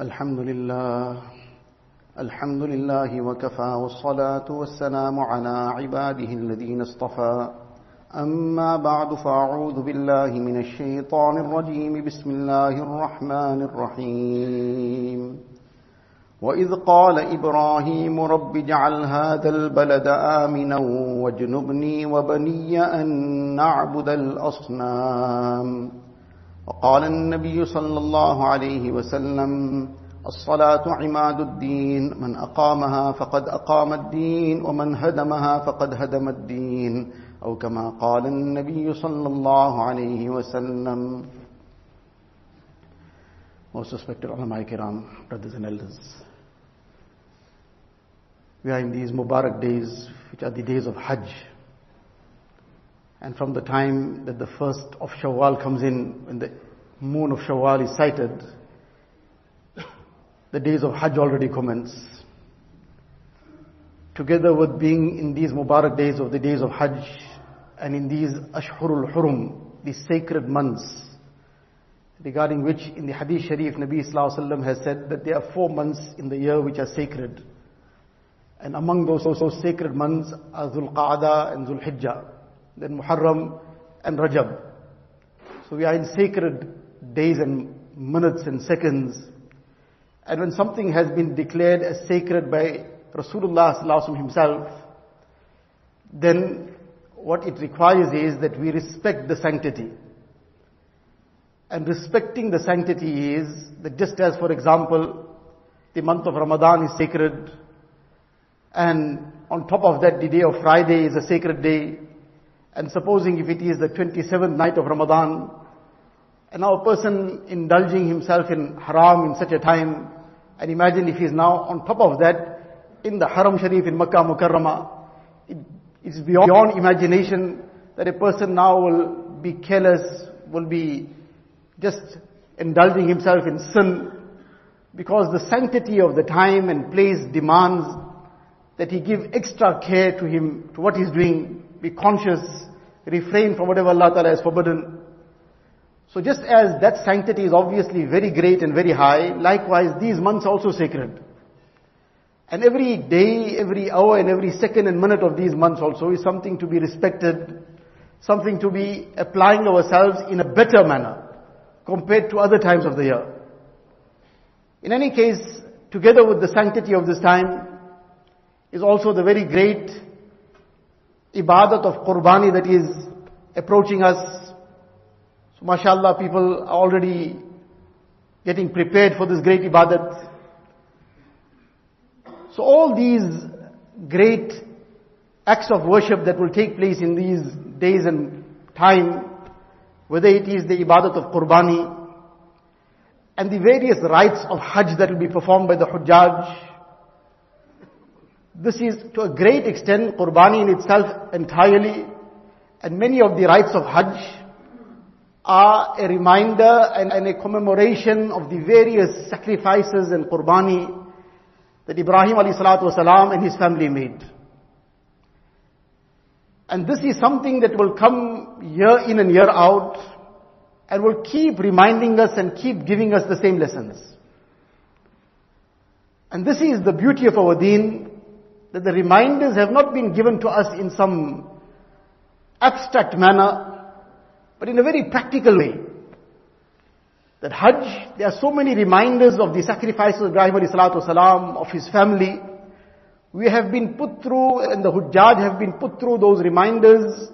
الحمد لله الحمد لله وكفى والصلاة والسلام على عباده الذين اصطفى. أما بعد فأعوذ بالله من الشيطان الرجيم. بسم الله الرحمن الرحيم. وإذ قال إبراهيم رب اجعل هذا البلد آمنا واجنبني وبني أن نعبد الأصنام. وقال النبي صلى الله عليه وسلم الصلاة عماد الدين من أقامها فقد أقام الدين ومن هدمها فقد هدم الدين أو كما قال النبي صلى الله عليه وسلم Most respected ulama kiram, brothers and elders. We are in these Mubarak days, which are the days of Hajj. And from the time that the first of Shawwal comes in, when the moon of Shawwal is sighted, the days of Hajj already commence. Together with being in these Mubarak days of the days of Hajj, and in these Ashhurul Hurum, these sacred months, regarding which in the Hadith Sharif Nabi Sallallahu Alaihi Wasallam has said that there are four months in the year which are sacred. And among those also sacred months are Dhul Qa'dah and Dhul Hijjah, then Muharram and Rajab. So we are in sacred days and minutes and seconds. And when something has been declared as sacred by Rasulullah himself, then what it requires is that we respect the sanctity. And respecting the sanctity is that just as, for example, the month of Ramadan is sacred, and on top of that, the day of Friday is a sacred day, and supposing if it is the 27th night of Ramadan, and now a person indulging himself in haram in such a time, and imagine if he is now on top of that, in the Haram Sharif in Makkah Mukarramah, it, it's beyond imagination that a person now will be careless, will be just indulging himself in sin, because the sanctity of the time and place demands that he give extra care to him, to what he's doing, be conscious, refrain from whatever Allah Ta'ala has forbidden. So just as that sanctity is obviously very great and very high, likewise these months are also sacred. And every day, every hour and every second and minute of these months also is something to be respected, something to be applying ourselves in a better manner compared to other times of the year. In any case, together with the sanctity of this time is also the very great ibadat of qurbani that is approaching us. So mashallah, people are already getting prepared for this great ibadat. So all these great acts of worship that will take place in these days and time, whether it is the ibadat of qurbani, and the various rites of hajj that will be performed by the hujjaj, this is to a great extent qurbani in itself entirely, and many of the rites of hajj are a reminder and, and a commemoration of the various sacrifices and qurbani that Ibrahim wasalam and his family made. And this is something that will come year in and year out and will keep reminding us and keep giving us the same lessons. And this is the beauty of our deen, that the reminders have not been given to us in some abstract manner, but in a very practical way. That Hajj, there are so many reminders of the sacrifices of Ibrahim wasalam, of his family. We have been put through, and the Hujjaj have been put through those reminders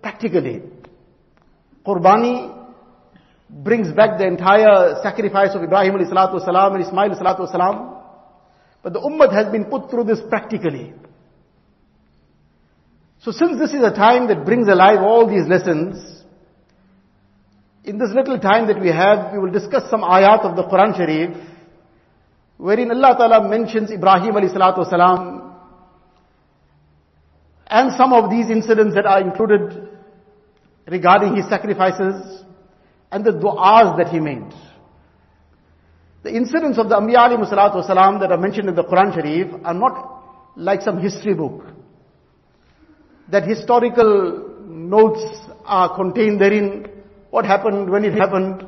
practically. Qurbani brings back the entire sacrifice of Ibrahim wasalam and Ismail wasalam. But the Ummah has been put through this practically. So since this is a time that brings alive all these lessons, in this little time that we have, we will discuss some ayat of the Quran Sharif, wherein Allah Ta'ala mentions Ibrahim alayhi salatu wasalam, and some of these incidents that are included regarding his sacrifices, and the du'as that he made. The incidents of the Anbiya alayhi salatu wasalam that are mentioned in the Quran Sharif are not like some history book. That historical notes are contained therein what happened, when it happened,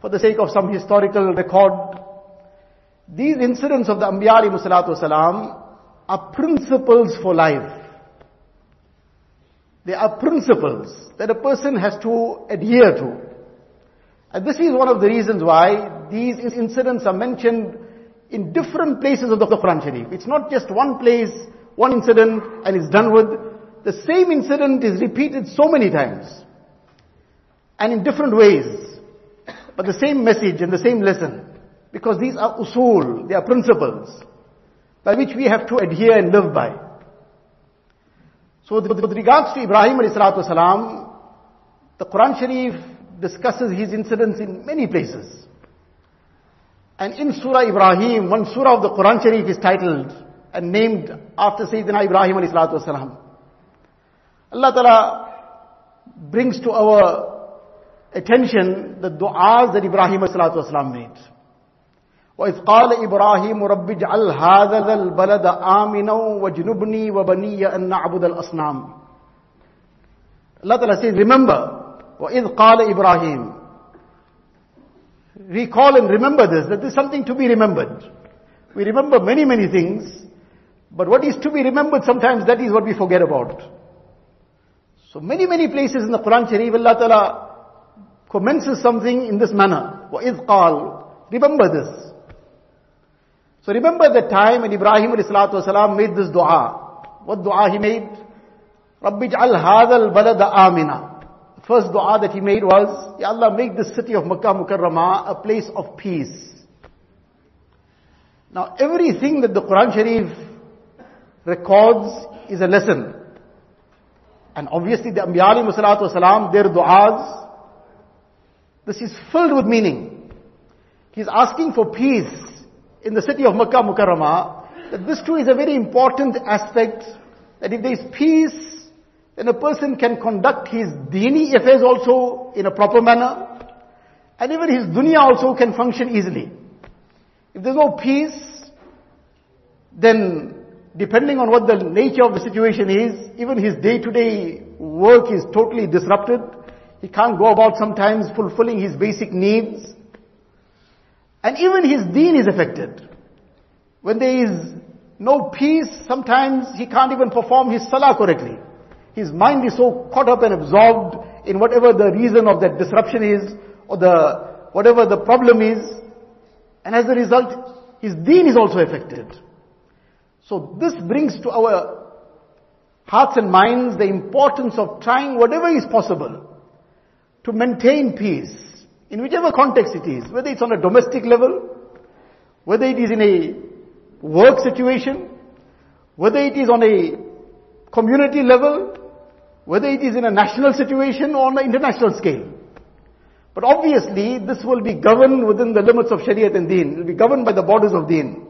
for the sake of some historical record. These incidents of the Anbiya alayhi salatu wasalam are principles for life. They are principles that a person has to adhere to. And this is one of the reasons why these incidents are mentioned in different places of the Quran Sharif. It's not just one place, one incident, and it's done with. The same incident is repeated so many times. And in different ways. But the same message and the same lesson. Because these are usul, they are principles by which we have to adhere and live by. So with regards to Ibrahim alayhi salatu the Quran Sharif discusses his incidents in many places. And in Surah Ibrahim, one surah of the Quran Sharif is titled and named after Sayyidina Ibrahim alayhi salatu wasalam. Allah Ta'ala brings to our attention the du'as that Ibrahim alayhi salatu wasalam made. وإذ قال إبراهيم رب اجعل هذا البلد آمنا واجنبني وبني أن نعبد الأصنام Allah Ta'ala says, remember, وإذ قال إبراهيم Recall and remember this, that this is something to be remembered. We remember many, many things, but what is to be remembered sometimes that is what we forget about. So many, many places in the Quran Sharif, Allah Ta'ala commences something in this manner. وَإِذْ قَالْ Remember this. So remember the time when Ibrahim والسلام, made this dua. What dua he made? رَبِّ اجْعَلْ هَذَا الْبَلَدَ آمِنًا First dua that he made was, Ya Allah, make the city of Makkah Mukarramah a place of peace. Now everything that the Quran Sharif records is a lesson. And obviously the Anbiya alayhi salatu their du'as, this is filled with meaning. He's asking for peace in the city of Makkah Mukarramah, that this too is a very important aspect, that if there is peace, then a person can conduct his dini affairs also in a proper manner. And even his dunya also can function easily. If there's no peace, then depending on what the nature of the situation is, even his day-to-day work is totally disrupted. He can't go about sometimes fulfilling his basic needs. And even his deen is affected. When there is no peace, sometimes he can't even perform his salah correctly. His mind is so caught up and absorbed in whatever the reason of that disruption is, or the, whatever the problem is, and as a result, his deen is also affected. So this brings to our hearts and minds the importance of trying whatever is possible to maintain peace in whichever context it is, whether it's on a domestic level, whether it is in a work situation, whether it is on a community level, whether it is in a national situation or on an international scale. But obviously, this will be governed within the limits of Shariat and Deen. It will be governed by the borders of Deen.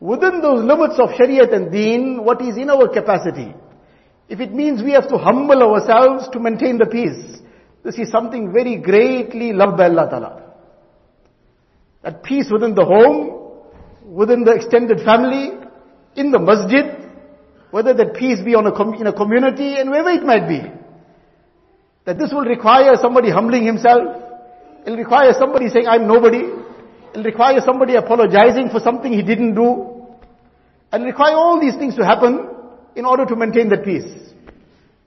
Within those limits of Shariat and Deen, what is in our capacity? If it means we have to humble ourselves to maintain the peace, this is something very greatly loved by Allah Ta'ala. That peace within the home, within the extended family, in the masjid, whether that peace be on a com- in a community and wherever it might be. That this will require somebody humbling himself. It'll require somebody saying, I'm nobody. It'll require somebody apologizing for something he didn't do. And require all these things to happen in order to maintain that peace.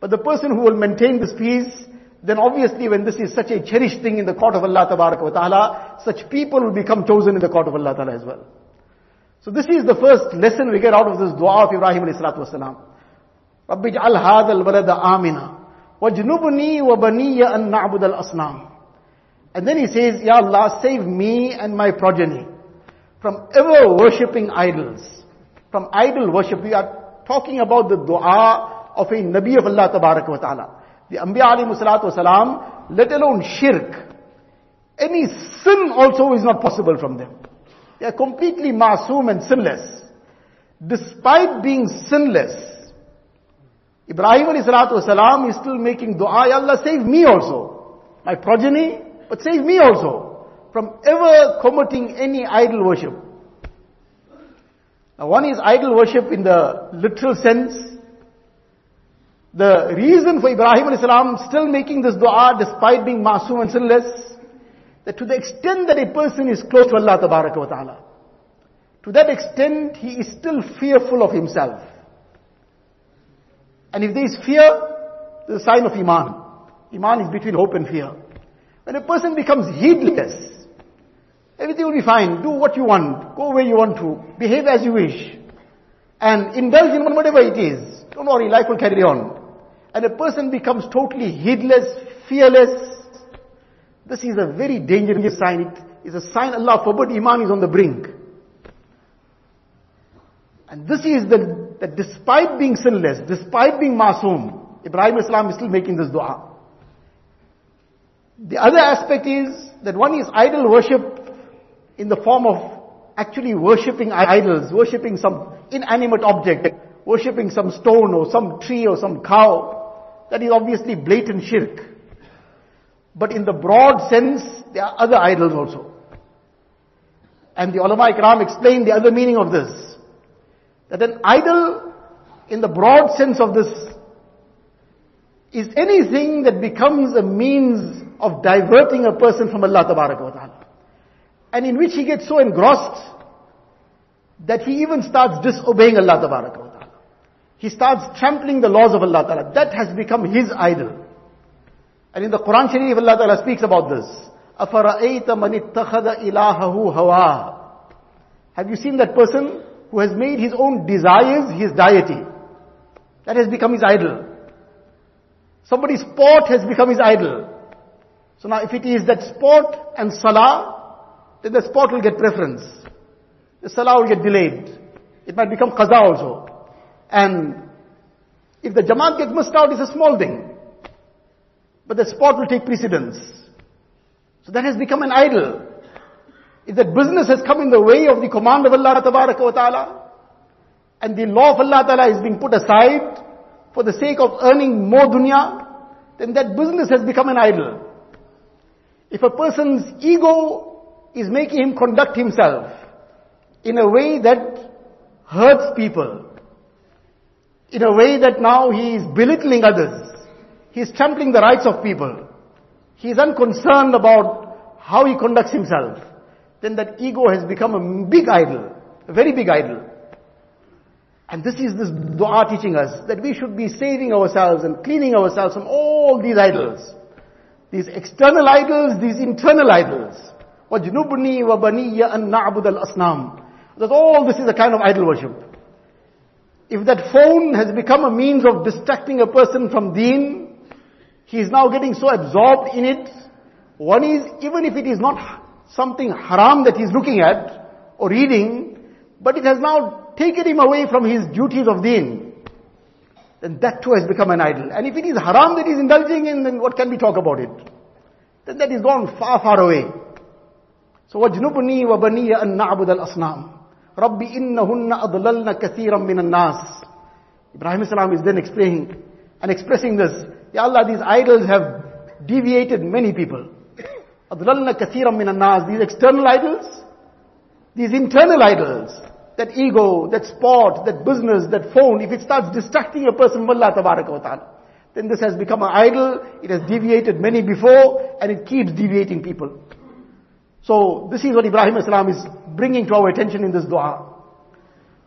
But the person who will maintain this peace, then obviously when this is such a cherished thing in the court of Allah ta'ala, such people will become chosen in the court of Allah ta'ala as well. So this is the first lesson we get out of this dua of Ibrahim alayhi salatu wasalam. رَبِّ اجْعَلْ هَذَا الْبَلَدَ آمِنًا وَجْنُبْنِي وَبَنِيَّ أَن نَعْبُدَ الْأَصْنَامِ And then he says, Ya Allah, save me and my progeny from ever worshipping idols. From idol worship. We are talking about the dua of a Nabi of Allah Tabarak wa Ta'ala. The Anbiya alayhi salatu wasalam, let alone shirk. Any sin also is not possible from them. They are completely masoom and sinless. Despite being sinless, Ibrahim والسلام, is still making dua, Ya Allah save me also. My progeny, but save me also from ever committing any idol worship. Now one is idol worship in the literal sense. The reason for Ibrahim salam still making this dua despite being masoom and sinless that to the extent that a person is close to Allah wa ta'ala, to that extent he is still fearful of himself. And if there is fear, a sign of Iman. Iman is between hope and fear. When a person becomes heedless, everything will be fine. Do what you want. Go where you want to. Behave as you wish. And indulge in whatever it is. Don't worry, life will carry on. And a person becomes totally heedless, fearless. This is a very dangerous sign. It is a sign Allah forbid Iman is on the brink. And this is the, that despite being sinless, despite being masoom, Ibrahim Islam is still making this dua. The other aspect is that one is idol worship in the form of actually worshipping idols, worshipping some inanimate object, worshipping some stone or some tree or some cow. That is obviously blatant shirk. But in the broad sense, there are other idols also. And the ulama ikram explained the other meaning of this. That an idol, in the broad sense of this, is anything that becomes a means of diverting a person from Allah Ta'ala. And in which he gets so engrossed that he even starts disobeying Allah Ta'ala. He starts trampling the laws of Allah Ta'ala. That has become his idol. And in the Quran Sharif, Allah Ta'ala speaks about this. أَفَرَأَيْتَ مَنِ اتَّخَذَ إِلَهَهُ هَوَاهُ Have you seen that person who has made his own desires his deity? That has become his idol. Somebody's sport has become his idol. So now if it is that sport and salah, then the sport will get preference. The salah will get delayed. It might become qaza also. And if the jamaat gets missed out, it's a small thing. But the sport will take precedence. So that has become an idol. If that business has come in the way of the command of Allah ta'ala, and the law of Allah ta'ala is being put aside for the sake of earning more dunya, then that business has become an idol. If a person's ego is making him conduct himself in a way that hurts people, in a way that now he is belittling others, he is trampling the rights of people, he is unconcerned about how he conducts himself, then that ego has become a big idol, a very big idol. And this is this dua teaching us that we should be saving ourselves and cleaning ourselves from all these idols. These external idols, these internal idols. وَجْنُبْنِي وَبَنِيَّ أَن نَعْبُدَ الْأَصْنَامِ That all this is a kind of idol worship. If that phone has become a means of distracting a person from deen, he is now getting so absorbed in it. One is, even if it is not something haram that he is looking at or reading, but it has now taken him away from his duties of deen then that too has become an idol. And if it is haram that he's indulging in, then what can we talk about it? Then that is gone far, far away. So وَجْنُبْنِي وَبَنِيَ أَن نَعْبُدَ الْأَصْنَامِ رَبِّ إِنَّهُنَّ أَضْلَلْنَ كَثِيرًا مِنَ النَّاسِ Ibrahim salam is then explaining and expressing this. Ya Allah, these idols have deviated many people. أَضْلَلْنَ كَثِيرًا مِنَ النَّاسِ These external idols, these internal idols, that ego, that sport, that business, that phone, if it starts distracting a person from Allah wa ta'ala, then this has become an idol, it has deviated many before, and it keeps deviating people. So, this is what Ibrahim Islam is bringing to our attention in this dua.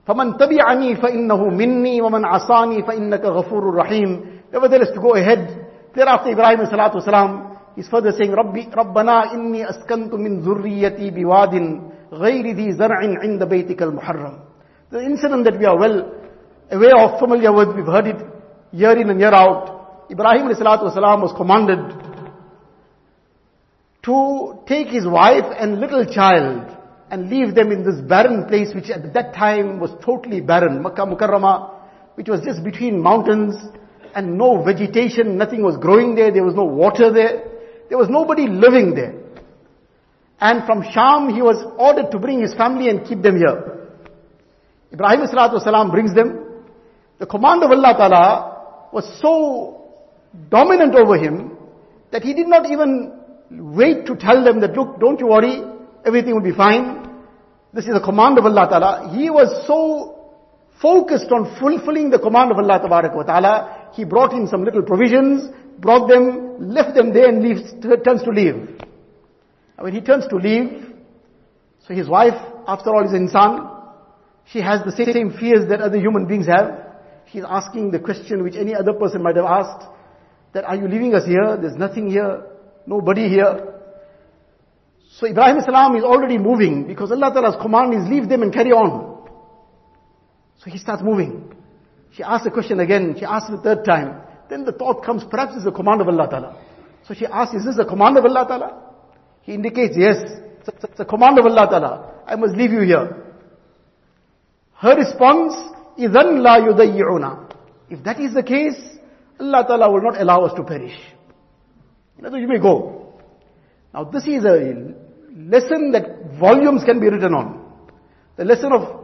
فَمَنْ تَبِعَنِي فَإِنَّهُ مِنِّي وَمَنْ عَصَانِي فَإِنَّكَ غَفُورٌ رَحِيمٌ Nevertheless, to go ahead, thereafter Ibrahim salatu wasalam, his father saying, Rabbi, Rabbana inni askantu min zurriyati biwadin ghayri dhi zar'in inda al-Muharram." The incident that we are well aware of, familiar with, we've heard it year in and year out. Ibrahim salatu wasalam was commanded to take his wife and little child and leave them in this barren place which at that time was totally barren. Makkah Mukarrama, which was just between mountains, and no vegetation, nothing was growing there, there was no water there, there was nobody living there. And from Sham, he was ordered to bring his family and keep them here. Ibrahim salam brings them. The command of Allah Ta'ala was so dominant over him that he did not even wait to tell them that, look, don't you worry, everything will be fine. This is the command of Allah Ta'ala. He was so focused on fulfilling the command of Allah Ta'ala, he brought in some little provisions, brought them, left them there and leaves, turns to leave. When he turns to leave, so his wife, after all, is insan, She has the same fears that other human beings have. She's asking the question which any other person might have asked, that are you leaving us here? There's nothing here, nobody here. So Ibrahim salam is already moving because Allah Ta'ala's command is leave them and carry on. So he starts moving. She asks the question again, she asks the third time. Then the thought comes, perhaps it's the command of Allah Ta'ala. So she asks, is this the command of Allah Ta'ala? He indicates, yes, it's the command of Allah Ta'ala. I must leave you here. Her response, إِذَنْ لَا يُضَيِّعُنَا If that is the case, Allah Ta'ala will not allow us to perish. In other words, you may go. Now this is a lesson that volumes can be written on. The lesson of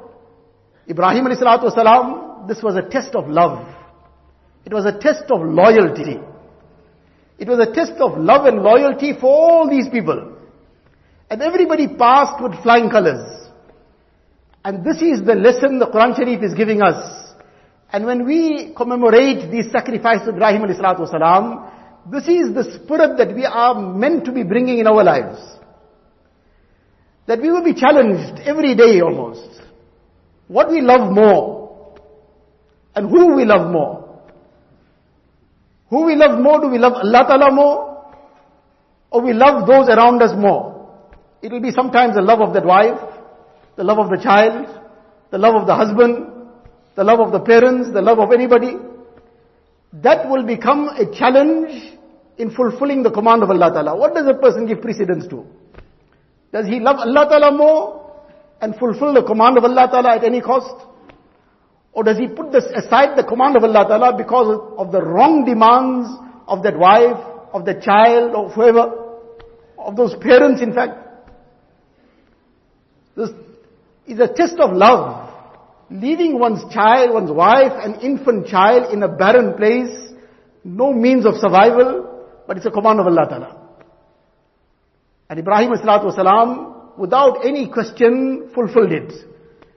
Ibrahim wasalam, this was a test of love. It was a test of loyalty. It was a test of love and loyalty for all these people. And everybody passed with flying colors. And this is the lesson the Quran Sharif is giving us. And when we commemorate these sacrifices of Ibrahim wasalam, this is the spirit that we are meant to be bringing in our lives. That we will be challenged every day almost. What we love more. And who we love more. Who we love more? Do we love Allah Ta'ala more? Or we love those around us more? It will be sometimes the love of that wife, the love of the child, the love of the husband, the love of the parents, the love of anybody. That will become a challenge in fulfilling the command of Allah Ta'ala. What does a person give precedence to? Does he love Allah Ta'ala more and fulfill the command of Allah Ta'ala at any cost? Or does he put this aside the command of Allah Ta'ala because of the wrong demands of that wife, of the child, of whoever, of those parents in fact? This is a test of love. Leaving one's child, one's wife, an infant child in a barren place, no means of survival, but it's a command of Allah Ta'ala. And Ibrahim Wasalam, without any question fulfilled it.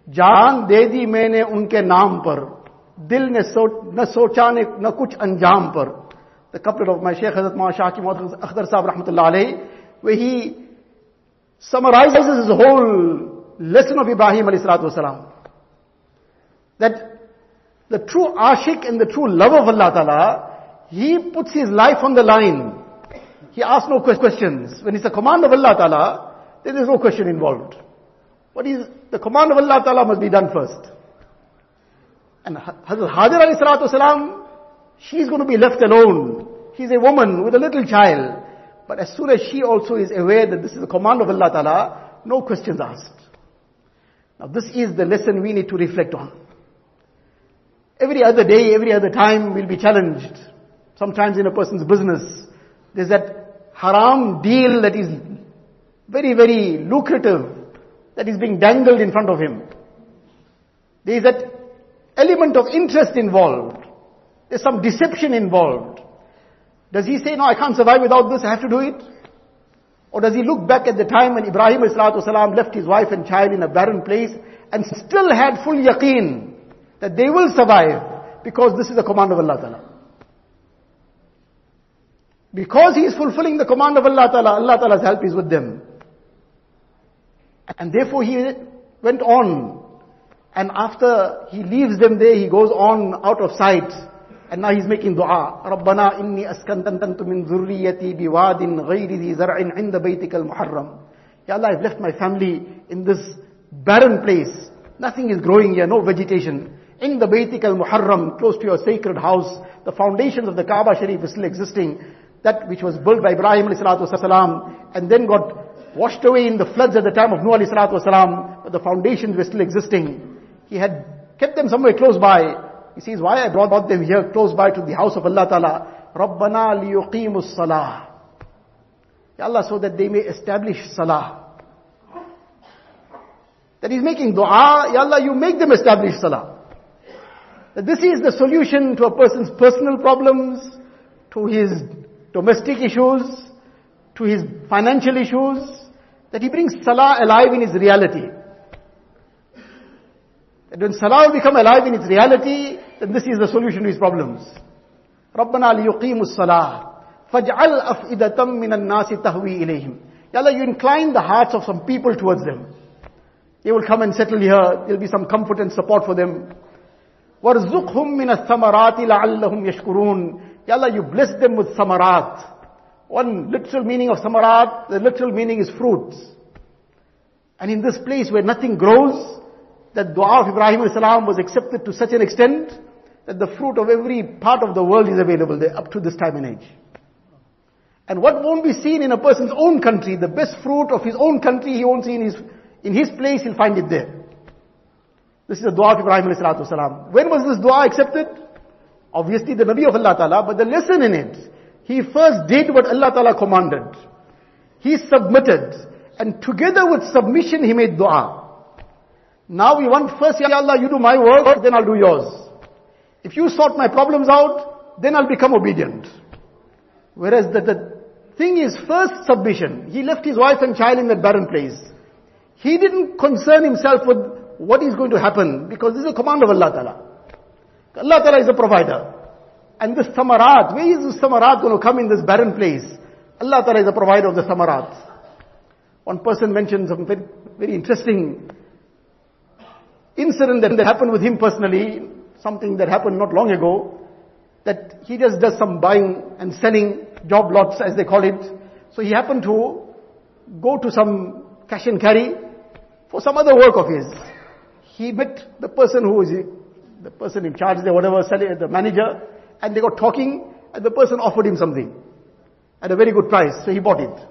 Jaan de di maine unke naam par. Dil ne so, na socha ne na kuch anjaam par. The couplet of my Shaykh Hazrat Maulana Shah Hakeem Muhammad Akhtar Sahib Rahmatullah Alayhi where he summarizes his whole lesson of Ibrahim Alayhi Salatu Wasalam. That the true ashik and the true love of Allah Ta'ala, he puts his life on the line. He asks no questions. When it's a command of Allah Ta'ala, then there's no question involved. What is the command of Allah Ta'ala must be done first. And Hazrat Hajar alayhi salatu salam, she's going to be left alone. She's a woman with a little child. But as soon as she also is aware that this is the command of Allah Ta'ala, no questions asked. Now this is the lesson we need to reflect on. Every other day, every other time we'll be challenged. Sometimes in a person's business, there's that haram deal that is very, very lucrative that is being dangled in front of him. There is that element of interest involved. There's some deception involved. Does he say, no, I can't survive without this, I have to do it? Or does he look back at the time when Ibrahim salam left his wife and child in a barren place and still had full yaqeen that they will survive because this is the command of Allah Ta'ala. Because he is fulfilling the command of Allah Ta'ala, Allah Ta'ala's help is with them. And therefore he went on. And after he leaves them there, he goes on out of sight. And now he's making dua. رَبَّنَا إِنِّي أَسْكَنْتَنْتُ مِنْ ذُرِّيَّتِي بِوَادٍ غَيْرِ ذِي زَرْعٍ عِنْدَ بَيْتِكَ الْمُحَرَّمِ Ya Allah, I've left my family in this barren place. Nothing is growing here, no vegetation. In the Baitik al-Muharram, close to your sacred house, the foundations of the Kaaba Sharif is still existing. That which was built by Ibrahim والسلام, and then got washed away in the floods at the time of Nuh alayhi salatu wasalam, but the foundations were still existing. He had kept them somewhere close by. He says, why I brought them here close by to the house of Allah Ta'ala? رَبَّنَا لِيُقِيمُ الصَّلَاةِ Ya Allah, so that they may establish salah. That he's making dua, Ya Allah, you make them establish salah. That this is the solution to a person's personal problems, to his domestic issues, to his financial issues, that he brings salah alive in his reality. That when salah will become alive in its reality, then this is the solution to his problems. رَبَّنَا لِيُقِيمُ الصَّلَاةِ فَاجْعَلْ أَفْئِدَةً مِّنَ النَّاسِ تَهْوِي إِلَيْهِمْ Ya Allah, you incline the hearts of some people towards them. They will come and settle here. There'll be some comfort and support for them. وَارْزُقْهُمْ مِنَ الثَّمَرَاتِ لَعَلَّهُمْ يَشْكُرُونَ Ya Allah, you bless them with samarat. One literal meaning of samarat, the literal meaning is fruits. And in this place where nothing grows, that dua of Ibrahim salam was accepted to such an extent that the fruit of every part of the world is available there up to this time and age. And what won't be seen in a person's own country, the best fruit of his own country, he won't see in his, in his place, he'll find it there. This is the dua of Ibrahim salam. When was this dua accepted? Obviously the Nabi of Allah Ta'ala, but the lesson in it, he first did what Allah Ta'ala commanded. He submitted. And together with submission, he made dua. Now we want first, Ya Allah, you do my work, then I'll do yours. If you sort my problems out, then I'll become obedient. Whereas the, the thing is first submission. He left his wife and child in that barren place. He didn't concern himself with what is going to happen because this is a command of Allah Ta'ala. Allah Ta'ala is a provider. And this samarat, where is this samarat going to come in this barren place? Allah Ta'ala is a provider of the samarat. One person mentioned some very, very interesting incident that happened with him personally, something that happened not long ago, that he just does some buying and selling job lots as they call it. So he happened to go to some cash and carry for some other work of his. He met the person who is the person in charge there, whatever, the manager, and they got talking, and the person offered him something at a very good price, so he bought it.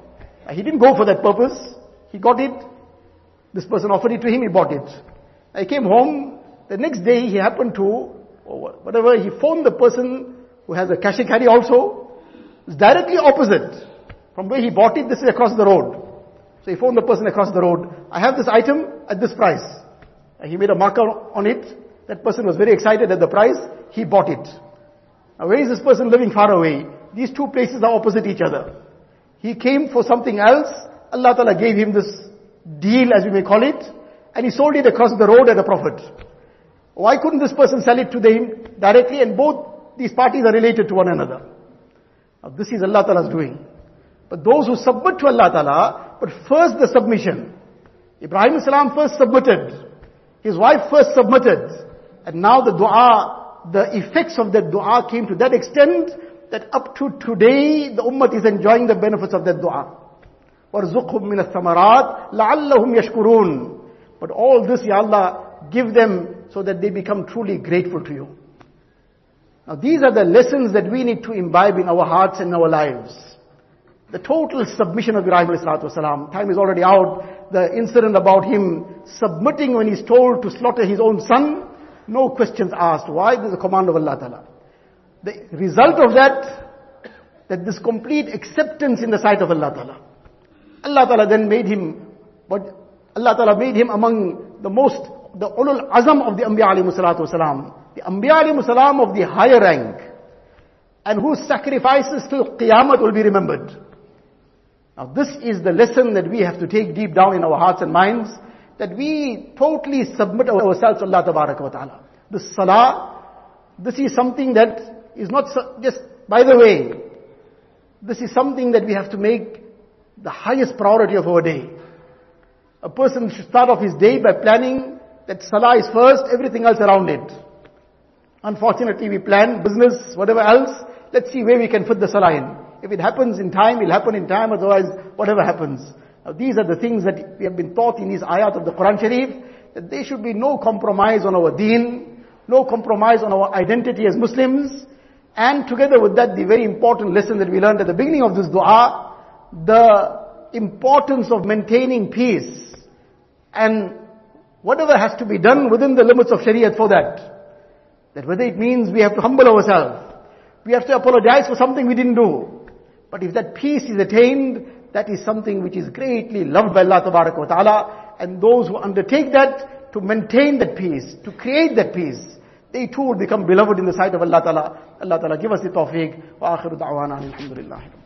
He didn't go for that purpose. He got it. This person offered it to him, he bought it. I came home. The next day he happened to, or whatever, he phoned the person who has a and carry also. It's directly opposite. From where he bought it, this is across the road. So he phoned the person across the road. I have this item at this price. He made a marker on it. That person was very excited at the price. He bought it. Now where is this person living far away? These two places are opposite each other. He came for something else. Allah Ta'ala gave him this deal as we may call it. And he sold it across the road at a profit. Why couldn't this person sell it to them directly and both these parties are related to one another? Now this is Allah Ta'ala's doing. But those who submit to Allah Ta'ala, but first the submission. Ibrahim Salam first submitted. His wife first submitted. And now the dua, the effects of that dua came to that extent that up to today the ummah is enjoying the benefits of that dua. وَارْزُقْهُمْ مِنَ الثَّمَرَاتِ لَعَلَّهُمْ يَشْكُرُونَ But all this, Ya Allah, give them so that they become truly grateful to you. Now these are the lessons that we need to imbibe in our hearts and our lives. The total submission of Ibrahim salam. Time is already out. The incident about him submitting when he's told to slaughter his own son. no questions asked. Why? This is a command of Allah Ta'ala. The result of that, that this complete acceptance in the sight of Allah Ta'ala. Allah Ta'ala then made him, but Allah Ta'ala made him among the most, the ulul azam of the Anbiya alayhi salatu. The Anbiya alayhi salam of the higher rank. And whose sacrifices till Qiyamah will be remembered. Now this is the lesson that we have to take deep down in our hearts and minds, that we totally submit ourselves to Allah wa ta'ala. The salah, this is something that is not just by the way. This is something that we have to make the highest priority of our day. A person should start off his day by planning that salah is first, everything else around it. Unfortunately, we plan business, whatever else. Let's see where we can fit the salah in. If it happens in time, it'll happen in time, otherwise, whatever happens. Now, these are the things that we have been taught in these ayat of the Quran Sharif, that there should be no compromise on our deen, no compromise on our identity as Muslims, and together with that, the very important lesson that we learned at the beginning of this dua, the importance of maintaining peace, and whatever has to be done within the limits of Shariah for that. That whether it means we have to humble ourselves, we have to apologize for something we didn't do, but if that peace is attained, that is something which is greatly loved by Allah wa ta'ala. And those who undertake that to maintain that peace, to create that peace, they too will become beloved in the sight of Allah ta'ala. Allah ta'ala give us the tawfiq. Wa akhiru da'wana alhamdulillah.